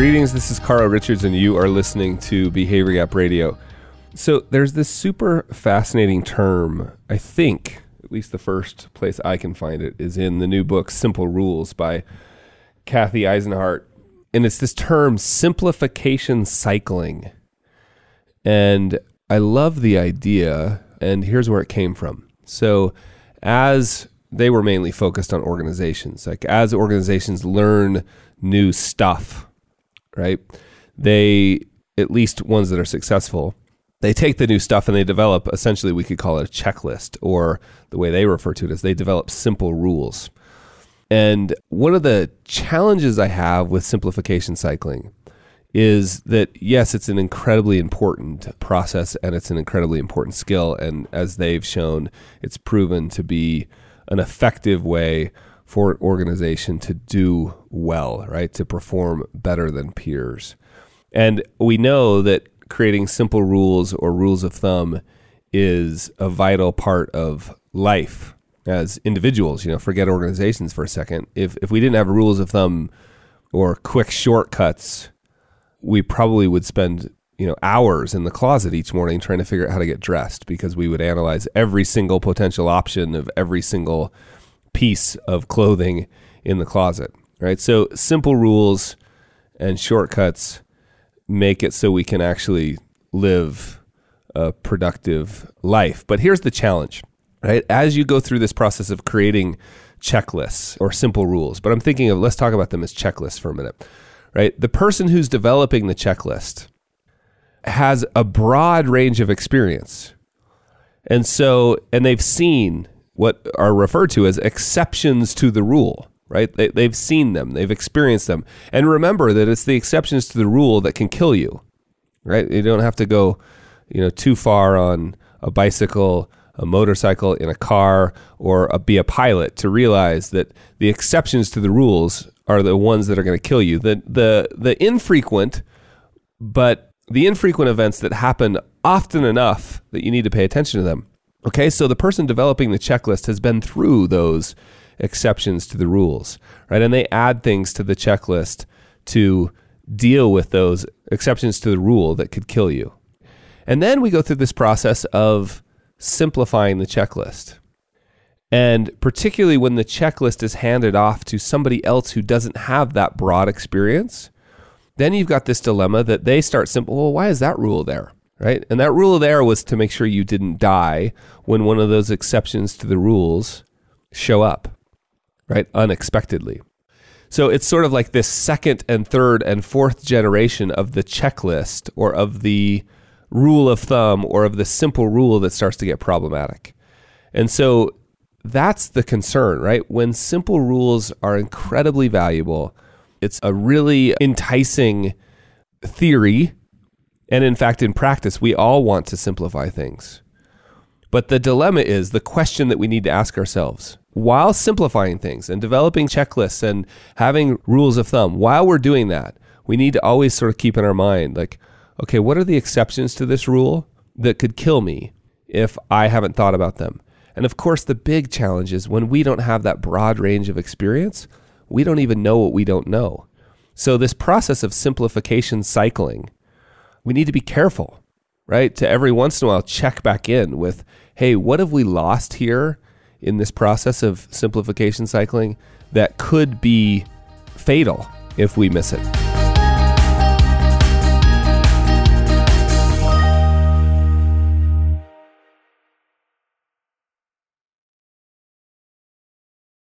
Greetings, this is Carl Richards, and you are listening to Behavior Gap Radio. So, there's this super fascinating term, I think, at least the first place I can find it, is in the new book, Simple Rules by Kathy Eisenhardt. And it's this term, simplification cycling. And I love the idea, and here's where it came from. So, as they were mainly focused on organizations, like as organizations learn new stuff, right? They, at least ones that are successful, they take the new stuff and they develop essentially we could call it a checklist or the way they refer to it is they develop simple rules and one of the challenges i have with simplification cycling is that yes it's an incredibly important process and it's an incredibly important skill and as they've shown it's proven to be an effective way for an organization to do well right to perform better than peers and we know that creating simple rules or rules of thumb is a vital part of life as individuals. You know, forget organizations for a second. If if we didn't have rules of thumb or quick shortcuts, we probably would spend you know hours in the closet each morning trying to figure out how to get dressed because we would analyze every single potential option of every single piece of clothing in the closet. Right. So simple rules and shortcuts make it so we can actually live a productive life. But here's the challenge, right? As you go through this process of creating checklists or simple rules, but I'm thinking of let's talk about them as checklists for a minute, right? The person who's developing the checklist has a broad range of experience. And so, and they've seen what are referred to as exceptions to the rule right? They, they've seen them, they've experienced them. And remember that it's the exceptions to the rule that can kill you, right? You don't have to go, you know, too far on a bicycle, a motorcycle, in a car, or a, be a pilot to realize that the exceptions to the rules are the ones that are going to kill you. The, the, the infrequent, but the infrequent events that happen often enough that you need to pay attention to them. Okay, so the person developing the checklist has been through those exceptions to the rules, right? And they add things to the checklist to deal with those exceptions to the rule that could kill you. And then we go through this process of simplifying the checklist. And particularly when the checklist is handed off to somebody else who doesn't have that broad experience, then you've got this dilemma that they start simple. Well, why is that rule there? Right. And that rule there was to make sure you didn't die when one of those exceptions to the rules show up right? Unexpectedly. So it's sort of like this second and third and fourth generation of the checklist or of the rule of thumb or of the simple rule that starts to get problematic. And so that's the concern, right? When simple rules are incredibly valuable, it's a really enticing theory. And in fact, in practice, we all want to simplify things. But the dilemma is the question that we need to ask ourselves while simplifying things and developing checklists and having rules of thumb, while we're doing that, we need to always sort of keep in our mind like, okay, what are the exceptions to this rule that could kill me if I haven't thought about them? And of course, the big challenge is when we don't have that broad range of experience, we don't even know what we don't know. So, this process of simplification cycling, we need to be careful, right? To every once in a while check back in with, hey, what have we lost here in this process of simplification cycling that could be fatal if we miss it.